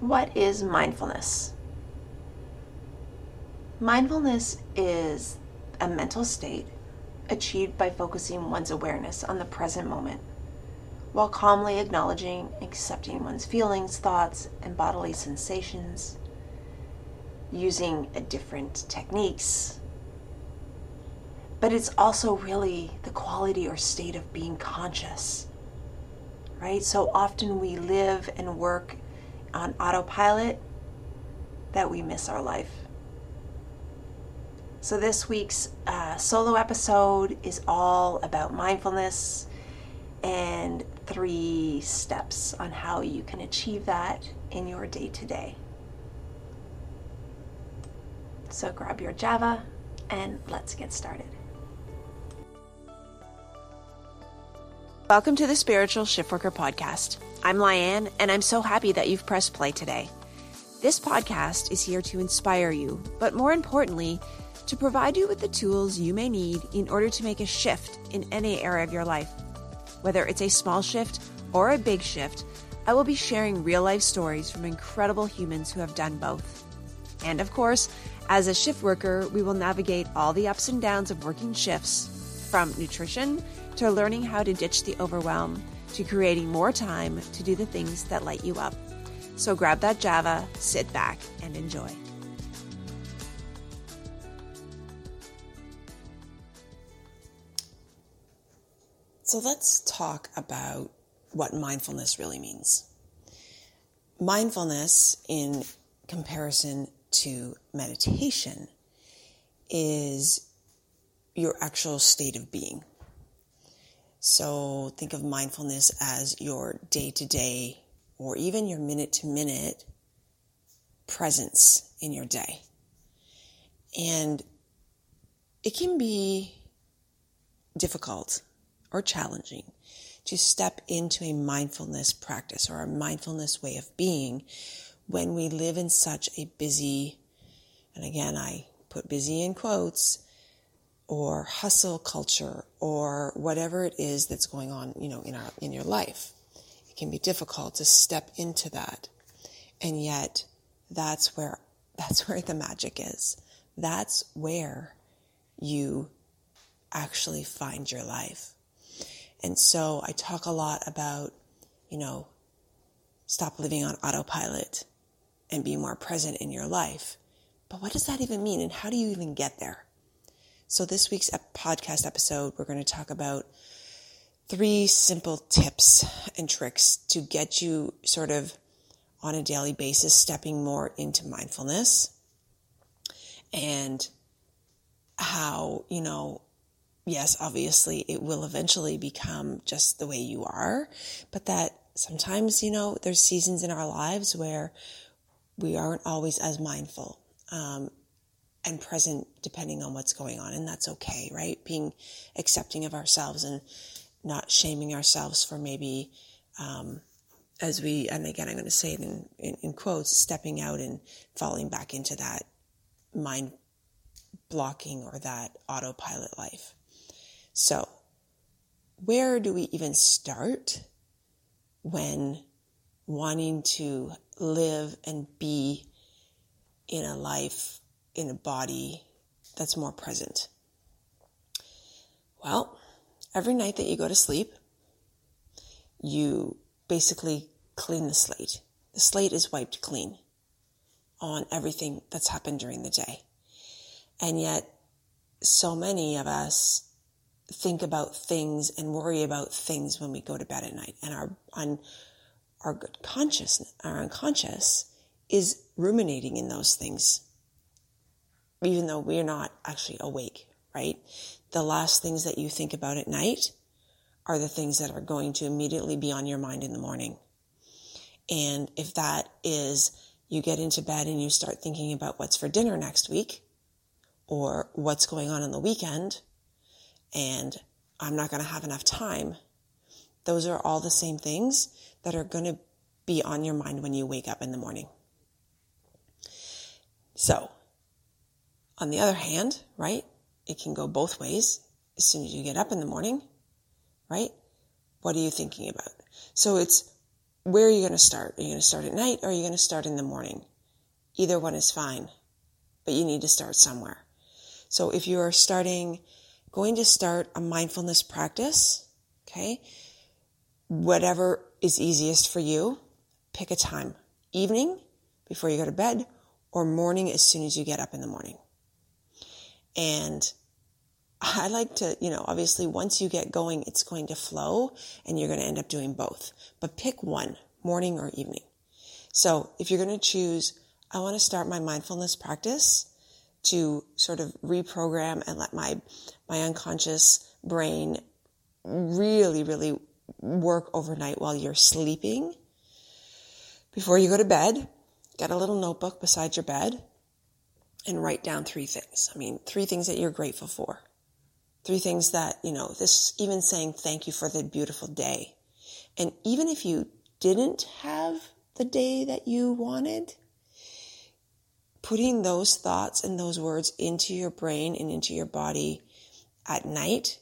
What is mindfulness? Mindfulness is a mental state achieved by focusing one's awareness on the present moment while calmly acknowledging accepting one's feelings, thoughts, and bodily sensations using different techniques. But it's also really the quality or state of being conscious, right? So often we live and work on autopilot that we miss our life. So, this week's uh, solo episode is all about mindfulness and three steps on how you can achieve that in your day to day. So, grab your Java and let's get started. Welcome to the Spiritual Shiftworker Podcast. I'm Lianne, and I'm so happy that you've pressed play today. This podcast is here to inspire you, but more importantly, to provide you with the tools you may need in order to make a shift in any area of your life. Whether it's a small shift or a big shift, I will be sharing real life stories from incredible humans who have done both. And of course, as a shift worker, we will navigate all the ups and downs of working shifts from nutrition to learning how to ditch the overwhelm to creating more time to do the things that light you up. So grab that Java, sit back, and enjoy. So let's talk about what mindfulness really means. Mindfulness, in comparison to meditation, is your actual state of being. So think of mindfulness as your day to day or even your minute to minute presence in your day. And it can be difficult or challenging to step into a mindfulness practice or a mindfulness way of being when we live in such a busy, and again, I put busy in quotes, or hustle culture or whatever it is that's going on, you know, in our, in your life. It can be difficult to step into that. And yet that's where, that's where the magic is. That's where you actually find your life. And so I talk a lot about, you know, stop living on autopilot and be more present in your life. But what does that even mean? And how do you even get there? So, this week's podcast episode, we're going to talk about three simple tips and tricks to get you sort of on a daily basis stepping more into mindfulness and how, you know, yes, obviously it will eventually become just the way you are, but that sometimes, you know, there's seasons in our lives where we aren't always as mindful. Um, and present depending on what's going on. And that's okay, right? Being accepting of ourselves and not shaming ourselves for maybe, um, as we, and again, I'm going to say it in, in, in quotes, stepping out and falling back into that mind blocking or that autopilot life. So, where do we even start when wanting to live and be in a life in a body that's more present? Well, every night that you go to sleep, you basically clean the slate. The slate is wiped clean on everything that's happened during the day. And yet, so many of us think about things and worry about things when we go to bed at night. And our, on, our good consciousness, our unconscious is ruminating in those things even though we're not actually awake, right? The last things that you think about at night are the things that are going to immediately be on your mind in the morning. And if that is you get into bed and you start thinking about what's for dinner next week or what's going on in the weekend and I'm not going to have enough time. Those are all the same things that are going to be on your mind when you wake up in the morning. So on the other hand, right, it can go both ways. As soon as you get up in the morning, right, what are you thinking about? So it's where are you going to start? Are you going to start at night or are you going to start in the morning? Either one is fine, but you need to start somewhere. So if you are starting, going to start a mindfulness practice, okay, whatever is easiest for you, pick a time. Evening before you go to bed or morning as soon as you get up in the morning. And I like to, you know, obviously once you get going, it's going to flow and you're going to end up doing both. But pick one, morning or evening. So if you're going to choose, I want to start my mindfulness practice to sort of reprogram and let my, my unconscious brain really, really work overnight while you're sleeping. Before you go to bed, get a little notebook beside your bed and write down three things. I mean, three things that you're grateful for. Three things that, you know, this even saying thank you for the beautiful day. And even if you didn't have the day that you wanted, putting those thoughts and those words into your brain and into your body at night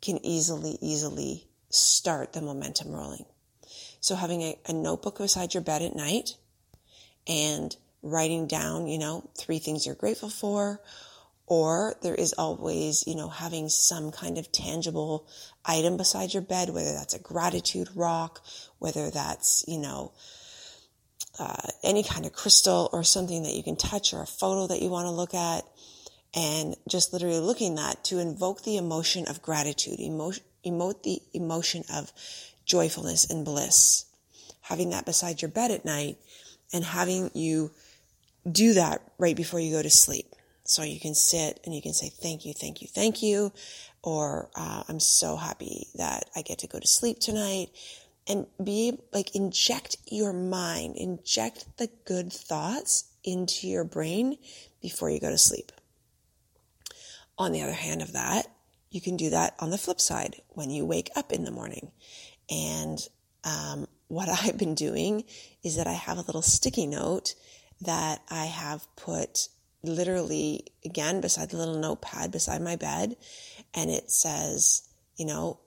can easily, easily start the momentum rolling. So having a, a notebook beside your bed at night and writing down, you know, three things you're grateful for or there is always, you know, having some kind of tangible item beside your bed, whether that's a gratitude rock, whether that's, you know, uh, any kind of crystal or something that you can touch or a photo that you want to look at. And just literally looking at to invoke the emotion of gratitude, emote, emote the emotion of joyfulness and bliss. Having that beside your bed at night and having you do that right before you go to sleep. So you can sit and you can say, thank you, thank you, thank you. Or, uh, I'm so happy that I get to go to sleep tonight and be like, inject your mind, inject the good thoughts into your brain before you go to sleep. On the other hand of that, you can do that on the flip side when you wake up in the morning. And, um, what I've been doing is that I have a little sticky note that I have put literally again beside the little notepad beside my bed and it says, you know,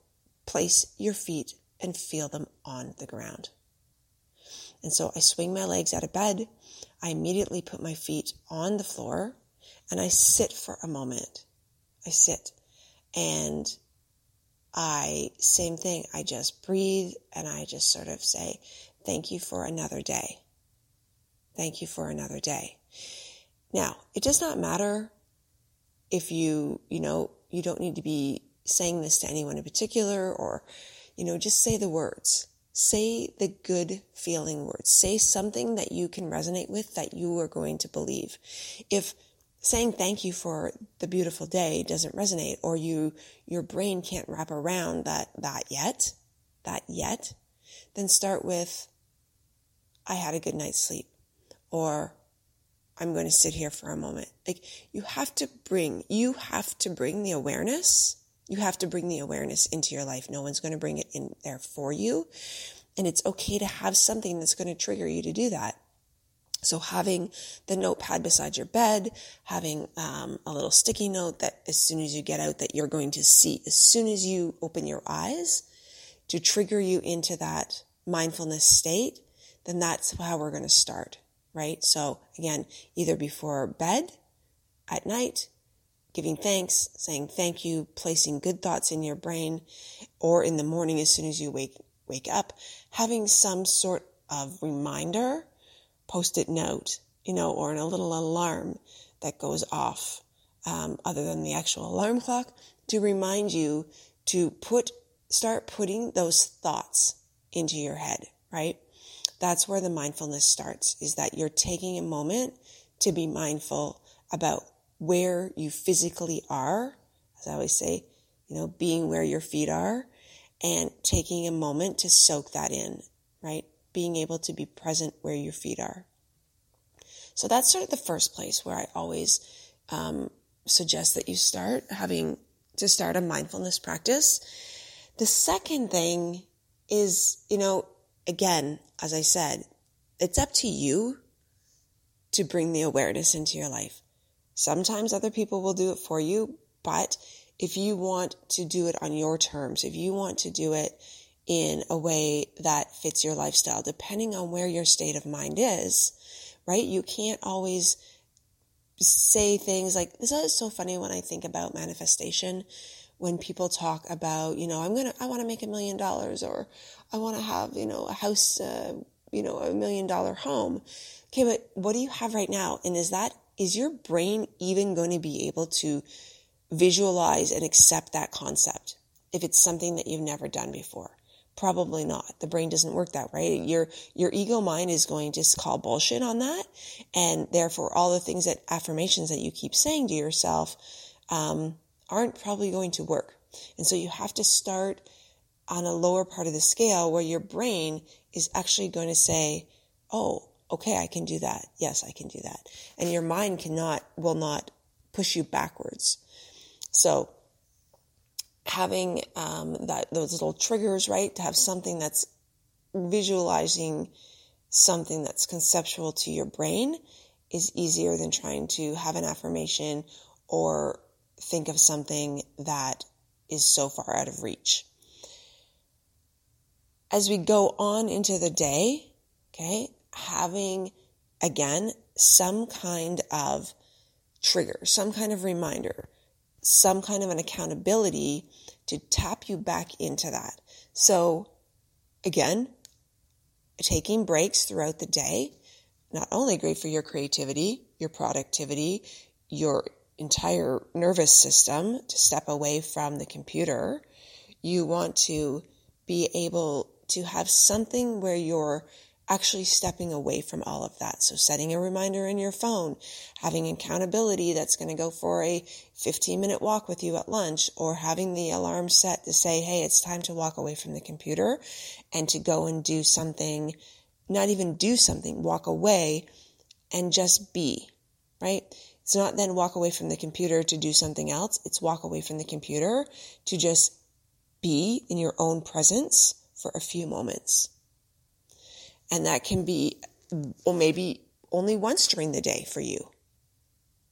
place your feet and feel them on the ground. And so I swing my legs out of bed. I immediately put my feet on the floor and I sit for a moment. I sit and I, same thing. I just breathe and I just sort of say, thank you for another day. Thank you for another day. Now, it does not matter if you, you know, you don't need to be saying this to anyone in particular or, you know, just say the words. Say the good feeling words. Say something that you can resonate with that you are going to believe. If saying thank you for the beautiful day doesn't resonate or you, your brain can't wrap around that, that yet, that yet, then start with, I had a good night's sleep or I'm going to sit here for a moment. Like you have to bring, you have to bring the awareness. You have to bring the awareness into your life. No one's going to bring it in there for you. And it's okay to have something that's going to trigger you to do that. So having the notepad beside your bed, having um, a little sticky note that as soon as you get out that you're going to see, as soon as you open your eyes to trigger you into that mindfulness state, then that's how we're going to start right? So again, either before bed, at night, giving thanks, saying thank you, placing good thoughts in your brain, or in the morning as soon as you wake, wake up, having some sort of reminder, post-it note, you know, or in a little alarm that goes off, um, other than the actual alarm clock, to remind you to put, start putting those thoughts into your head, right? That's where the mindfulness starts is that you're taking a moment to be mindful about where you physically are. As I always say, you know, being where your feet are and taking a moment to soak that in, right? Being able to be present where your feet are. So that's sort of the first place where I always um, suggest that you start having to start a mindfulness practice. The second thing is, you know, again, as I said, it's up to you to bring the awareness into your life. Sometimes other people will do it for you, but if you want to do it on your terms, if you want to do it in a way that fits your lifestyle, depending on where your state of mind is, right? You can't always say things like, this is so funny when I think about manifestation, when people talk about, you know, I'm going to, I want to make a million dollars or I want to have, you know, a house, uh, you know, a million dollar home. Okay, but what do you have right now? And is that, is your brain even going to be able to visualize and accept that concept if it's something that you've never done before? Probably not. The brain doesn't work that way. Your, your ego mind is going to call bullshit on that. And therefore, all the things that affirmations that you keep saying to yourself, um, aren't probably going to work. And so you have to start on a lower part of the scale where your brain is actually going to say, Oh, okay, I can do that. Yes, I can do that. And your mind cannot, will not push you backwards. So having um, that those little triggers, right? To have something that's visualizing something that's conceptual to your brain is easier than trying to have an affirmation or think of something that is so far out of reach. As we go on into the day, okay, having again some kind of trigger, some kind of reminder some kind of an accountability to tap you back into that. So again, taking breaks throughout the day, not only great for your creativity, your productivity, your entire nervous system to step away from the computer. You want to be able to have something where you're actually stepping away from all of that. So setting a reminder in your phone, having accountability that's going to go for a 15 minute walk with you at lunch or having the alarm set to say, Hey, it's time to walk away from the computer and to go and do something, not even do something, walk away and just be, right? It's not then walk away from the computer to do something else. It's walk away from the computer to just be in your own presence for a few moments and that can be, well, maybe only once during the day for you.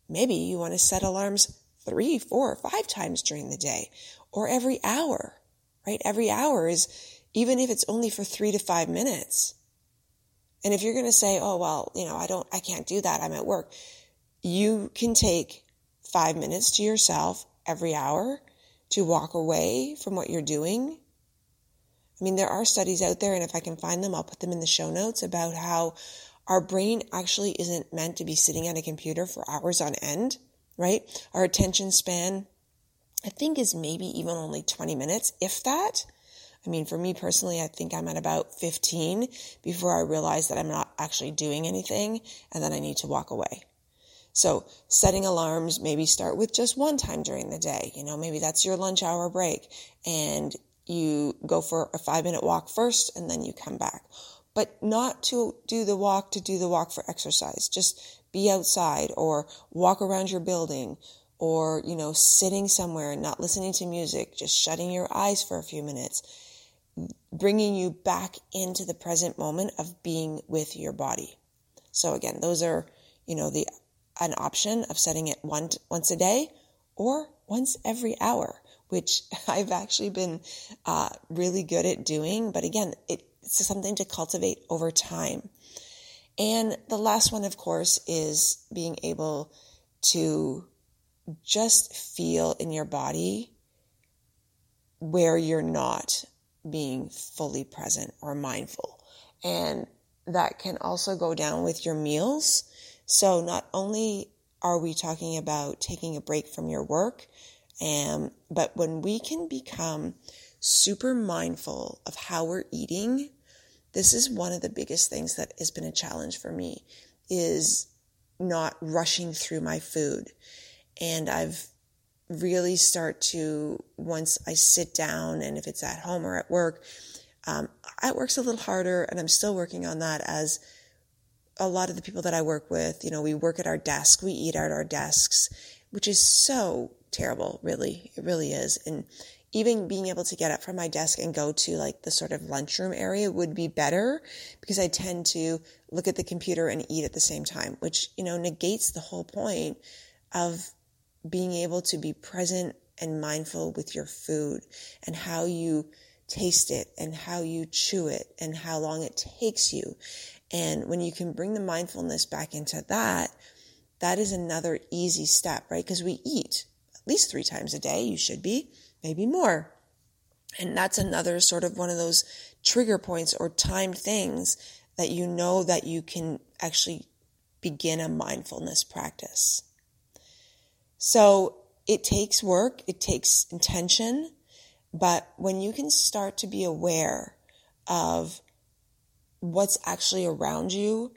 Maybe you want to set alarms three, four, five times during the day or every hour, right? Every hour is, even if it's only for three to five minutes. And if you're going to say, oh, well, you know, I don't, I can't do that. I'm at work. You can take five minutes to yourself every hour to walk away from what you're doing I mean, there are studies out there, and if I can find them, I'll put them in the show notes about how our brain actually isn't meant to be sitting at a computer for hours on end, right? Our attention span, I think, is maybe even only 20 minutes, if that. I mean, for me personally, I think I'm at about 15 before I realize that I'm not actually doing anything and then I need to walk away. So setting alarms, maybe start with just one time during the day. You know, maybe that's your lunch hour break and you go for a five minute walk first and then you come back. But not to do the walk to do the walk for exercise. Just be outside or walk around your building or, you know, sitting somewhere and not listening to music, just shutting your eyes for a few minutes, bringing you back into the present moment of being with your body. So again, those are, you know, the, an option of setting it one, once a day or once every hour which I've actually been uh, really good at doing. But again, it, it's something to cultivate over time. And the last one, of course, is being able to just feel in your body where you're not being fully present or mindful. And that can also go down with your meals. So not only are we talking about taking a break from your work, and, but when we can become super mindful of how we're eating, this is one of the biggest things that has been a challenge for me is not rushing through my food. And I've really start to, once I sit down and if it's at home or at work, um, it works a little harder and I'm still working on that as a lot of the people that I work with, you know, we work at our desk, we eat at our desks, which is so terrible, really. It really is. And even being able to get up from my desk and go to like the sort of lunchroom area would be better because I tend to look at the computer and eat at the same time, which, you know, negates the whole point of being able to be present and mindful with your food and how you taste it and how you chew it and how long it takes you. And when you can bring the mindfulness back into that, that is another easy step, right? Because we eat at least three times a day. You should be, maybe more. And that's another sort of one of those trigger points or timed things that you know that you can actually begin a mindfulness practice. So it takes work, it takes intention, but when you can start to be aware of what's actually around you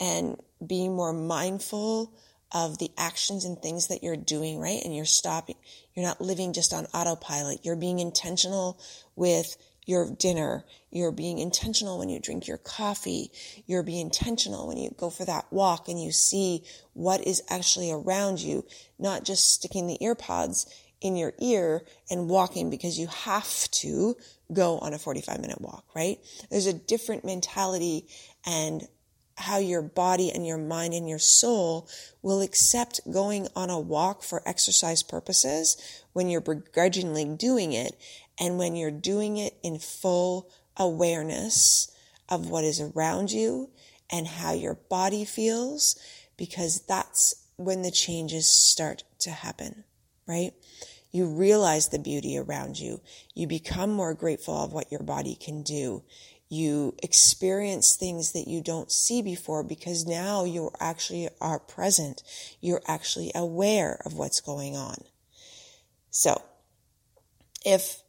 and being more mindful of the actions and things that you're doing, right? And you're stopping, you're not living just on autopilot. You're being intentional with your dinner. You're being intentional when you drink your coffee. You're being intentional when you go for that walk and you see what is actually around you, not just sticking the earpods in your ear and walking because you have to go on a 45 minute walk, right? There's a different mentality and how your body and your mind and your soul will accept going on a walk for exercise purposes when you're begrudgingly doing it and when you're doing it in full awareness of what is around you and how your body feels because that's when the changes start to happen, right? You realize the beauty around you. You become more grateful of what your body can do. You experience things that you don't see before because now you actually are present. You're actually aware of what's going on. So, if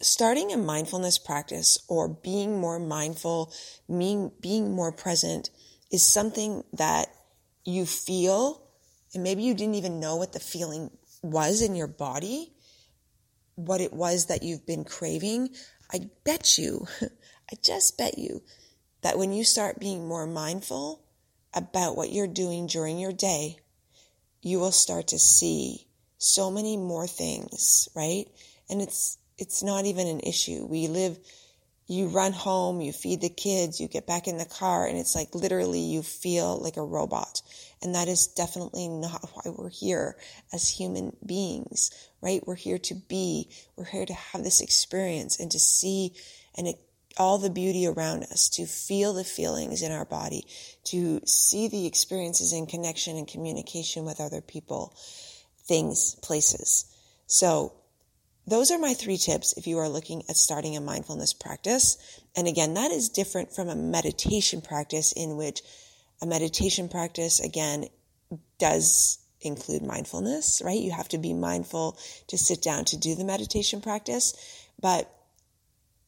starting a mindfulness practice or being more mindful, being, being more present is something that you feel, and maybe you didn't even know what the feeling was in your body, what it was that you've been craving, I bet you, I just bet you that when you start being more mindful about what you're doing during your day, you will start to see so many more things, right? And it's, it's not even an issue. We live, you run home, you feed the kids, you get back in the car, and it's like literally you feel like a robot. And that is definitely not why we're here as human beings, right? We're here to be, we're here to have this experience and to see and it, all the beauty around us, to feel the feelings in our body, to see the experiences in connection and communication with other people, things, places. So those are my three tips if you are looking at starting a mindfulness practice. And again, that is different from a meditation practice in which a meditation practice, again, does include mindfulness, right? You have to be mindful to sit down to do the meditation practice. But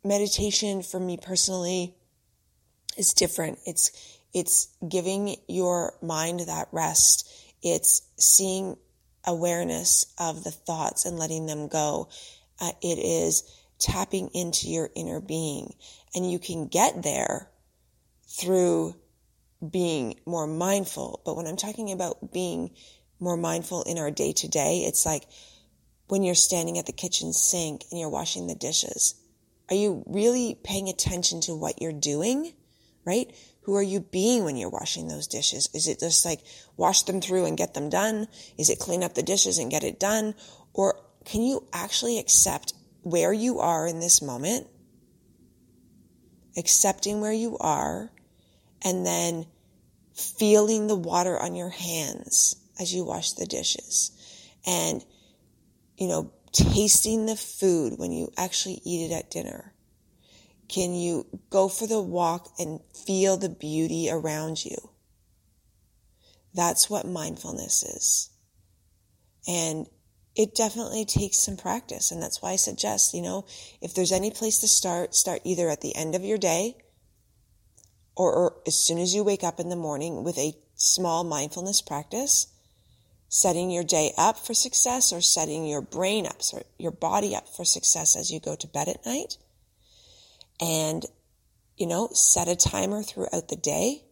meditation for me personally is different. It's, it's giving your mind that rest. It's seeing awareness of the thoughts and letting them go. Uh, it is tapping into your inner being and you can get there through being more mindful. But when I'm talking about being more mindful in our day to day, it's like when you're standing at the kitchen sink and you're washing the dishes. Are you really paying attention to what you're doing? Right? Who are you being when you're washing those dishes? Is it just like wash them through and get them done? Is it clean up the dishes and get it done? Or can you actually accept where you are in this moment? Accepting where you are and then feeling the water on your hands as you wash the dishes and, you know, tasting the food when you actually eat it at dinner. Can you go for the walk and feel the beauty around you? That's what mindfulness is. And it definitely takes some practice. And that's why I suggest, you know, if there's any place to start, start either at the end of your day or, or as soon as you wake up in the morning with a small mindfulness practice, setting your day up for success or setting your brain up, or your body up for success as you go to bed at night. And, you know, set a timer throughout the day,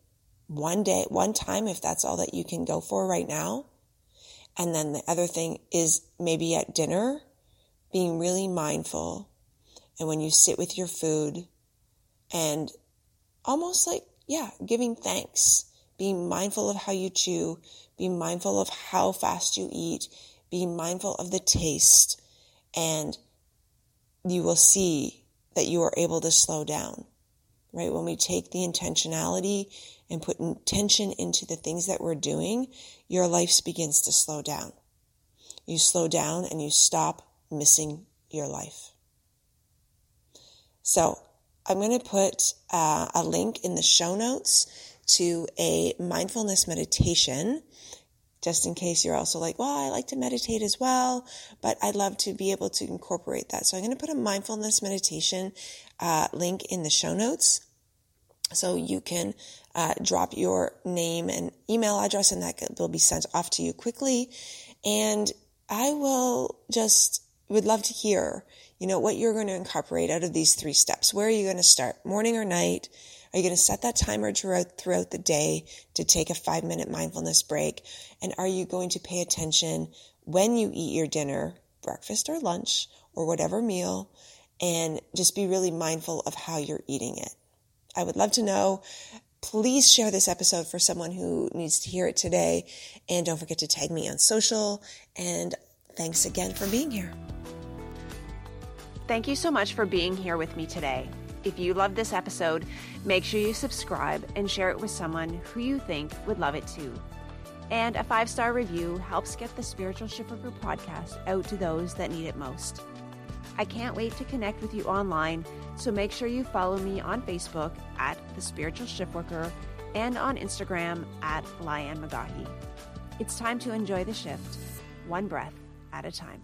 one day, one time, if that's all that you can go for right now. And then the other thing is maybe at dinner, being really mindful. And when you sit with your food and almost like, yeah, giving thanks, being mindful of how you chew, being mindful of how fast you eat, being mindful of the taste, and you will see that you are able to slow down, right? When we take the intentionality and put intention into the things that we're doing, your life begins to slow down. You slow down and you stop missing your life. So I'm going to put uh, a link in the show notes to a mindfulness meditation just in case you're also like, well, I like to meditate as well, but I'd love to be able to incorporate that. So I'm going to put a mindfulness meditation uh, link in the show notes. So you can uh, drop your name and email address, and that will be sent off to you quickly. And I will just would love to hear, you know, what you're going to incorporate out of these three steps. Where are you going to start? Morning or night? Are you going to set that timer throughout, throughout the day to take a five minute mindfulness break? And are you going to pay attention when you eat your dinner, breakfast or lunch, or whatever meal, and just be really mindful of how you're eating it? I would love to know. Please share this episode for someone who needs to hear it today. And don't forget to tag me on social. And thanks again for being here. Thank you so much for being here with me today. If you love this episode, make sure you subscribe and share it with someone who you think would love it too. And a five star review helps get the Spiritual Shiftworker podcast out to those that need it most. I can't wait to connect with you online, so make sure you follow me on Facebook at The Spiritual Shiftworker and on Instagram at Lianne McGaughy. It's time to enjoy the shift, one breath at a time.